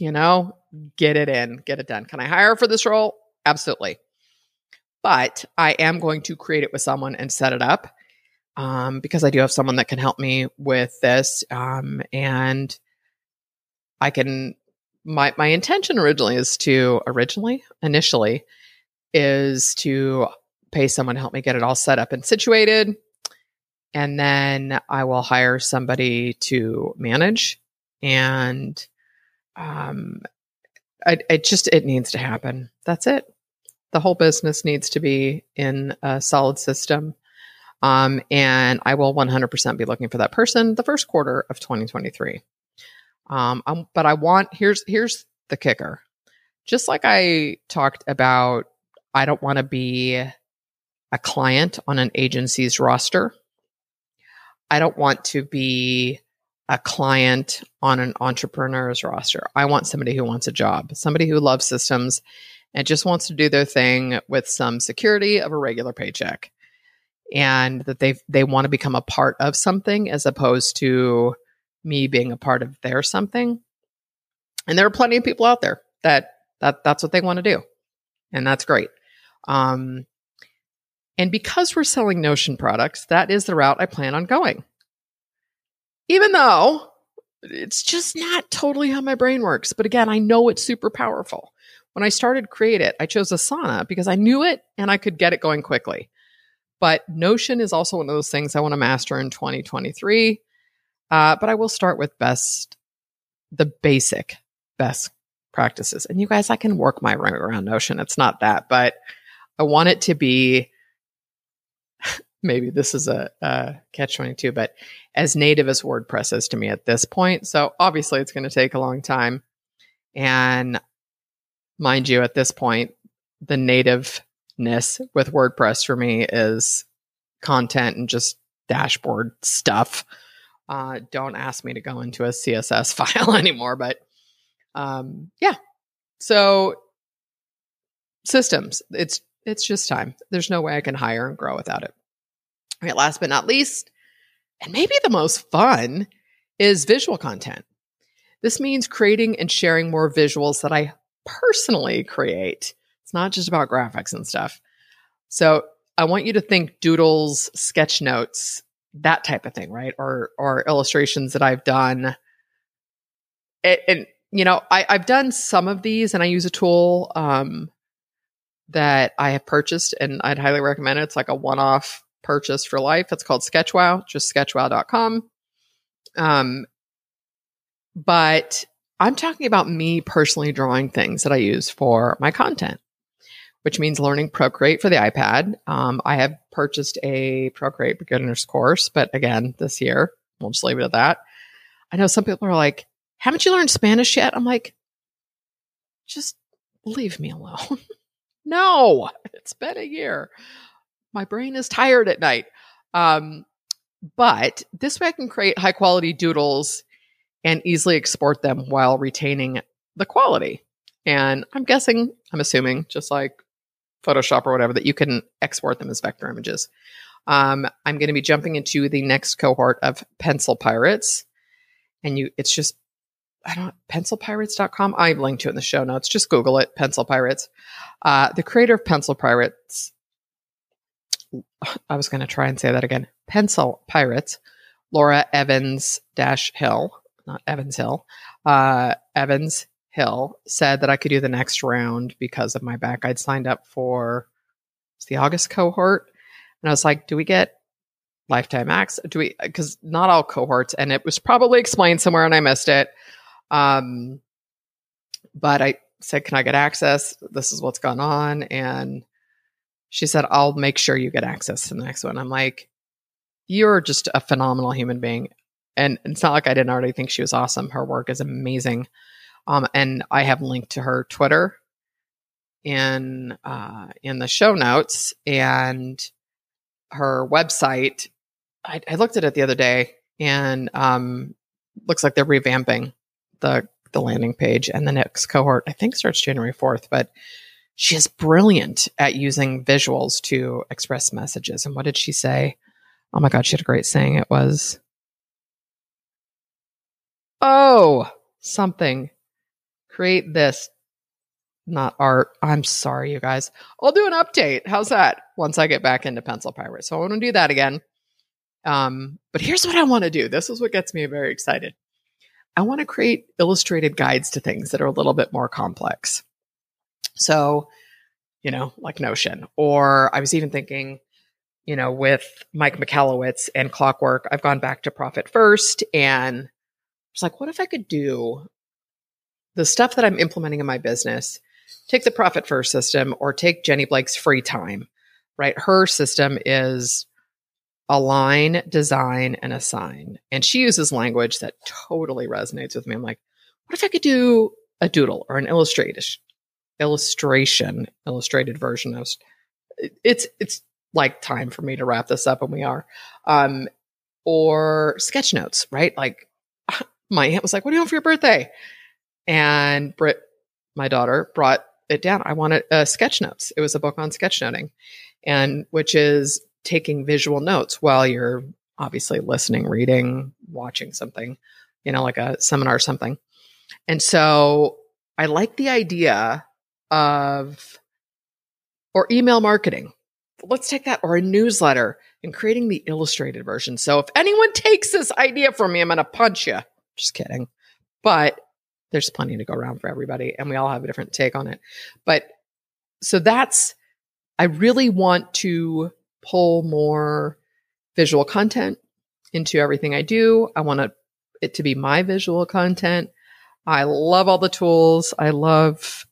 you know, get it in, get it done. Can I hire for this role? Absolutely. But I am going to create it with someone and set it up um, because I do have someone that can help me with this. Um, and I can, my, my intention originally is to, originally, initially, is to pay someone to help me get it all set up and situated. And then I will hire somebody to manage and um, it just it needs to happen. That's it. The whole business needs to be in a solid system. Um, and I will 100% be looking for that person the first quarter of 2023. Um, um, but I want here's here's the kicker. Just like I talked about, I don't want to be a client on an agency's roster. I don't want to be a client on an entrepreneur's roster. I want somebody who wants a job, somebody who loves systems and just wants to do their thing with some security of a regular paycheck. And that they they want to become a part of something as opposed to me being a part of their something. And there are plenty of people out there that that that's what they want to do. And that's great. Um and because we're selling Notion products, that is the route I plan on going even though it's just not totally how my brain works. But again, I know it's super powerful. When I started Create It, I chose Asana because I knew it and I could get it going quickly. But Notion is also one of those things I want to master in 2023. Uh, but I will start with best, the basic best practices. And you guys, I can work my way around Notion. It's not that, but I want it to be maybe this is a, a catch 22, but as native as WordPress is to me at this point. So obviously it's going to take a long time. And mind you, at this point, the nativeness with WordPress for me is content and just dashboard stuff. Uh, don't ask me to go into a CSS file anymore, but um, yeah. So systems, it's it's just time. There's no way I can hire and grow without it. Right, last but not least, and maybe the most fun, is visual content. This means creating and sharing more visuals that I personally create. It's not just about graphics and stuff. So I want you to think doodles, sketch notes, that type of thing, right? Or or illustrations that I've done. It, and you know, I, I've done some of these, and I use a tool um, that I have purchased, and I'd highly recommend it. It's like a one-off purchase for life. It's called SketchWow, just sketchwow.com. Um, but I'm talking about me personally drawing things that I use for my content, which means learning Procreate for the iPad. Um, I have purchased a Procreate beginners course, but again, this year, we'll just leave it at that. I know some people are like, haven't you learned Spanish yet? I'm like, just leave me alone. no, it's been a year my brain is tired at night. Um, but this way I can create high quality doodles and easily export them while retaining the quality. And I'm guessing, I'm assuming, just like Photoshop or whatever, that you can export them as vector images. Um, I'm going to be jumping into the next cohort of Pencil Pirates. And you, it's just, I don't pencilpirates.com. I've linked to it in the show notes. Just Google it, Pencil Pirates. Uh, the creator of Pencil Pirates I was going to try and say that again. Pencil Pirates, Laura Evans Dash Hill, not Evans Hill, uh, Evans Hill said that I could do the next round because of my back. I'd signed up for the August cohort, and I was like, "Do we get lifetime access? Do we? Because not all cohorts, and it was probably explained somewhere, and I missed it. Um, but I said, "Can I get access? This is what's gone on," and she said, I'll make sure you get access to the next one. I'm like, you're just a phenomenal human being. And it's not like I didn't already think she was awesome. Her work is amazing. Um, and I have linked to her Twitter in uh, in the show notes and her website. I, I looked at it the other day, and um, looks like they're revamping the the landing page. And the next cohort, I think, starts January fourth. But she is brilliant at using visuals to express messages. And what did she say? Oh my God, she had a great saying. It was, oh, something. Create this, not art. I'm sorry, you guys. I'll do an update. How's that? Once I get back into Pencil Pirate. So I want to do that again. Um, but here's what I want to do. This is what gets me very excited. I want to create illustrated guides to things that are a little bit more complex. So, you know, like Notion, or I was even thinking, you know, with Mike Michalowicz and Clockwork, I've gone back to Profit First and it's like, what if I could do the stuff that I'm implementing in my business, take the Profit First system or take Jenny Blake's free time, right? Her system is align, design, and assign. And she uses language that totally resonates with me. I'm like, what if I could do a doodle or an illustration, illustration, illustrated version of it's it's like time for me to wrap this up and we are. Um or sketch notes, right? Like my aunt was like, What do you want for your birthday? And Britt, my daughter, brought it down. I wanted uh, sketch notes. It was a book on sketchnoting, and which is taking visual notes while you're obviously listening, reading, watching something, you know, like a seminar or something. And so I like the idea of, or email marketing. Let's take that, or a newsletter and creating the illustrated version. So if anyone takes this idea from me, I'm going to punch you. Just kidding. But there's plenty to go around for everybody, and we all have a different take on it. But so that's, I really want to pull more visual content into everything I do. I want it to be my visual content. I love all the tools. I love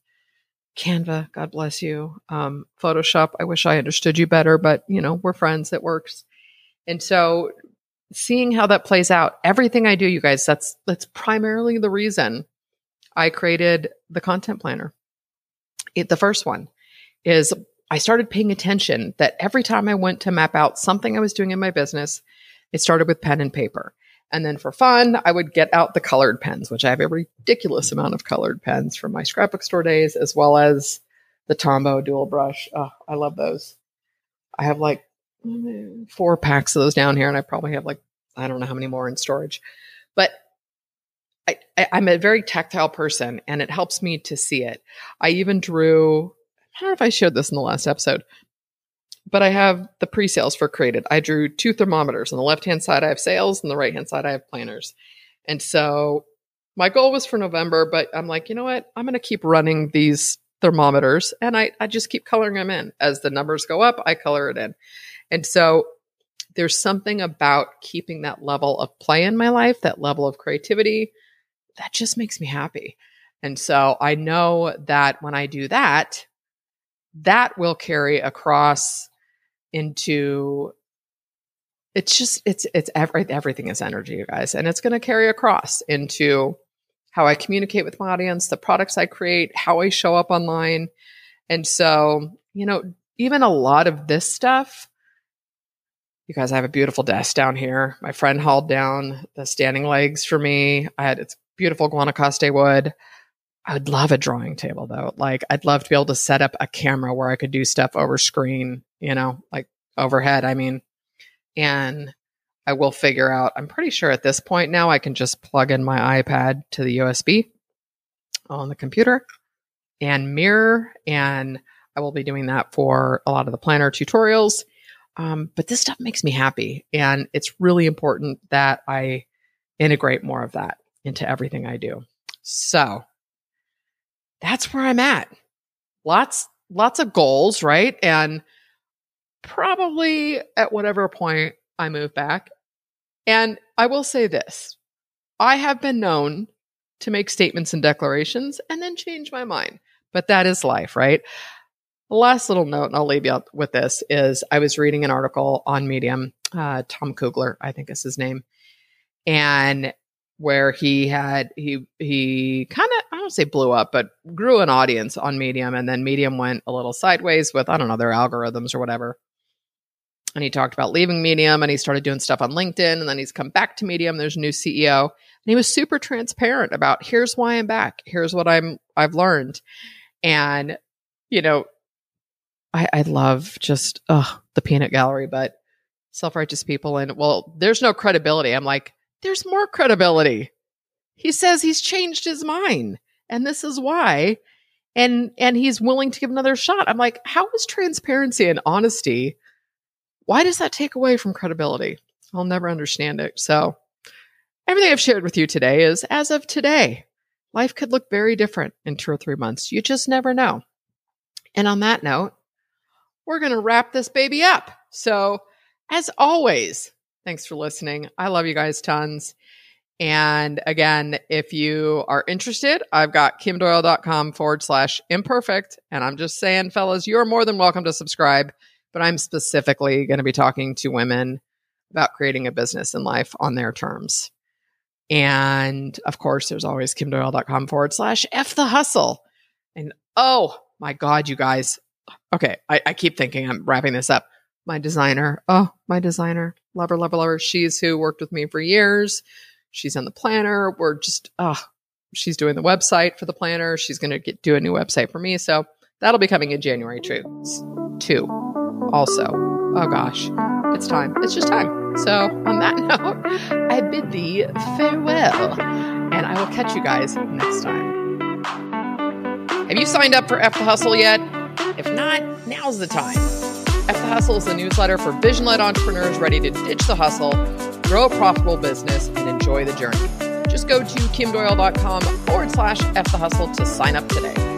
Canva. God bless you. Um, Photoshop. I wish I understood you better, but you know, we're friends. It works. And so seeing how that plays out, everything I do, you guys, that's, that's primarily the reason I created the content planner. It, the first one is I started paying attention that every time I went to map out something I was doing in my business, it started with pen and paper. And then for fun, I would get out the colored pens, which I have a ridiculous amount of colored pens from my scrapbook store days, as well as the Tombow dual brush. Oh, I love those. I have like four packs of those down here, and I probably have like, I don't know how many more in storage. But I, I'm a very tactile person, and it helps me to see it. I even drew I don't know if I showed this in the last episode, but I have the pre sales for Create It. I drew two thermometers. On the left hand side, I have sales, and the right hand side, I have planners. And so my goal was for November, but I'm like, you know what? I'm going to keep running these thermometers and I, I just keep coloring them in. As the numbers go up, I color it in. And so there's something about keeping that level of play in my life, that level of creativity, that just makes me happy. And so I know that when I do that, that will carry across into it's just it's it's every, everything is energy you guys and it's going to carry across into how i communicate with my audience the products i create how i show up online. And so you know even a lot of this stuff you guys I have a beautiful desk down here. My friend hauled down the standing legs for me. I had it's beautiful guanacaste wood. I would love a drawing table though. Like I'd love to be able to set up a camera where I could do stuff over screen, you know, like overhead, I mean. And I will figure out, I'm pretty sure at this point now I can just plug in my iPad to the USB on the computer and mirror. And I will be doing that for a lot of the planner tutorials. Um, but this stuff makes me happy. And it's really important that I integrate more of that into everything I do. So that's where I'm at. Lots, lots of goals, right? And probably at whatever point I move back. And I will say this I have been known to make statements and declarations and then change my mind, but that is life, right? Last little note, and I'll leave you with this, is I was reading an article on Medium, uh, Tom Kugler, I think is his name. And where he had he he kind of I don't say blew up, but grew an audience on Medium, and then Medium went a little sideways with I don't know their algorithms or whatever. And he talked about leaving Medium, and he started doing stuff on LinkedIn, and then he's come back to Medium. There's a new CEO, and he was super transparent about here's why I'm back, here's what I'm I've learned, and you know, I, I love just uh, the peanut gallery, but self righteous people, and well, there's no credibility. I'm like, there's more credibility. He says he's changed his mind, and this is why. And and he's willing to give another shot. I'm like, how is transparency and honesty? Why does that take away from credibility? I'll never understand it. So everything I've shared with you today is as of today. Life could look very different in two or three months. You just never know. And on that note, we're going to wrap this baby up. So, as always, thanks for listening. I love you guys tons. And again, if you are interested, I've got kimdoyle.com forward slash imperfect. And I'm just saying, fellas, you're more than welcome to subscribe. But I'm specifically going to be talking to women about creating a business in life on their terms. And of course, there's always kimdoyle.com forward slash F the hustle. And oh my God, you guys. Okay, I, I keep thinking I'm wrapping this up. My designer, oh, my designer, lover, lover, lover. She's who worked with me for years. She's on the planner. We're just, oh, she's doing the website for the planner. She's going to do a new website for me. So that'll be coming in January too. Two, also. Oh gosh, it's time. It's just time. So on that note, I bid thee farewell, and I will catch you guys next time. Have you signed up for F the Hustle yet? If not, now's the time. F the Hustle is a newsletter for vision led entrepreneurs ready to ditch the hustle, grow a profitable business, and enjoy the journey. Just go to kimdoyle.com forward slash F the Hustle to sign up today.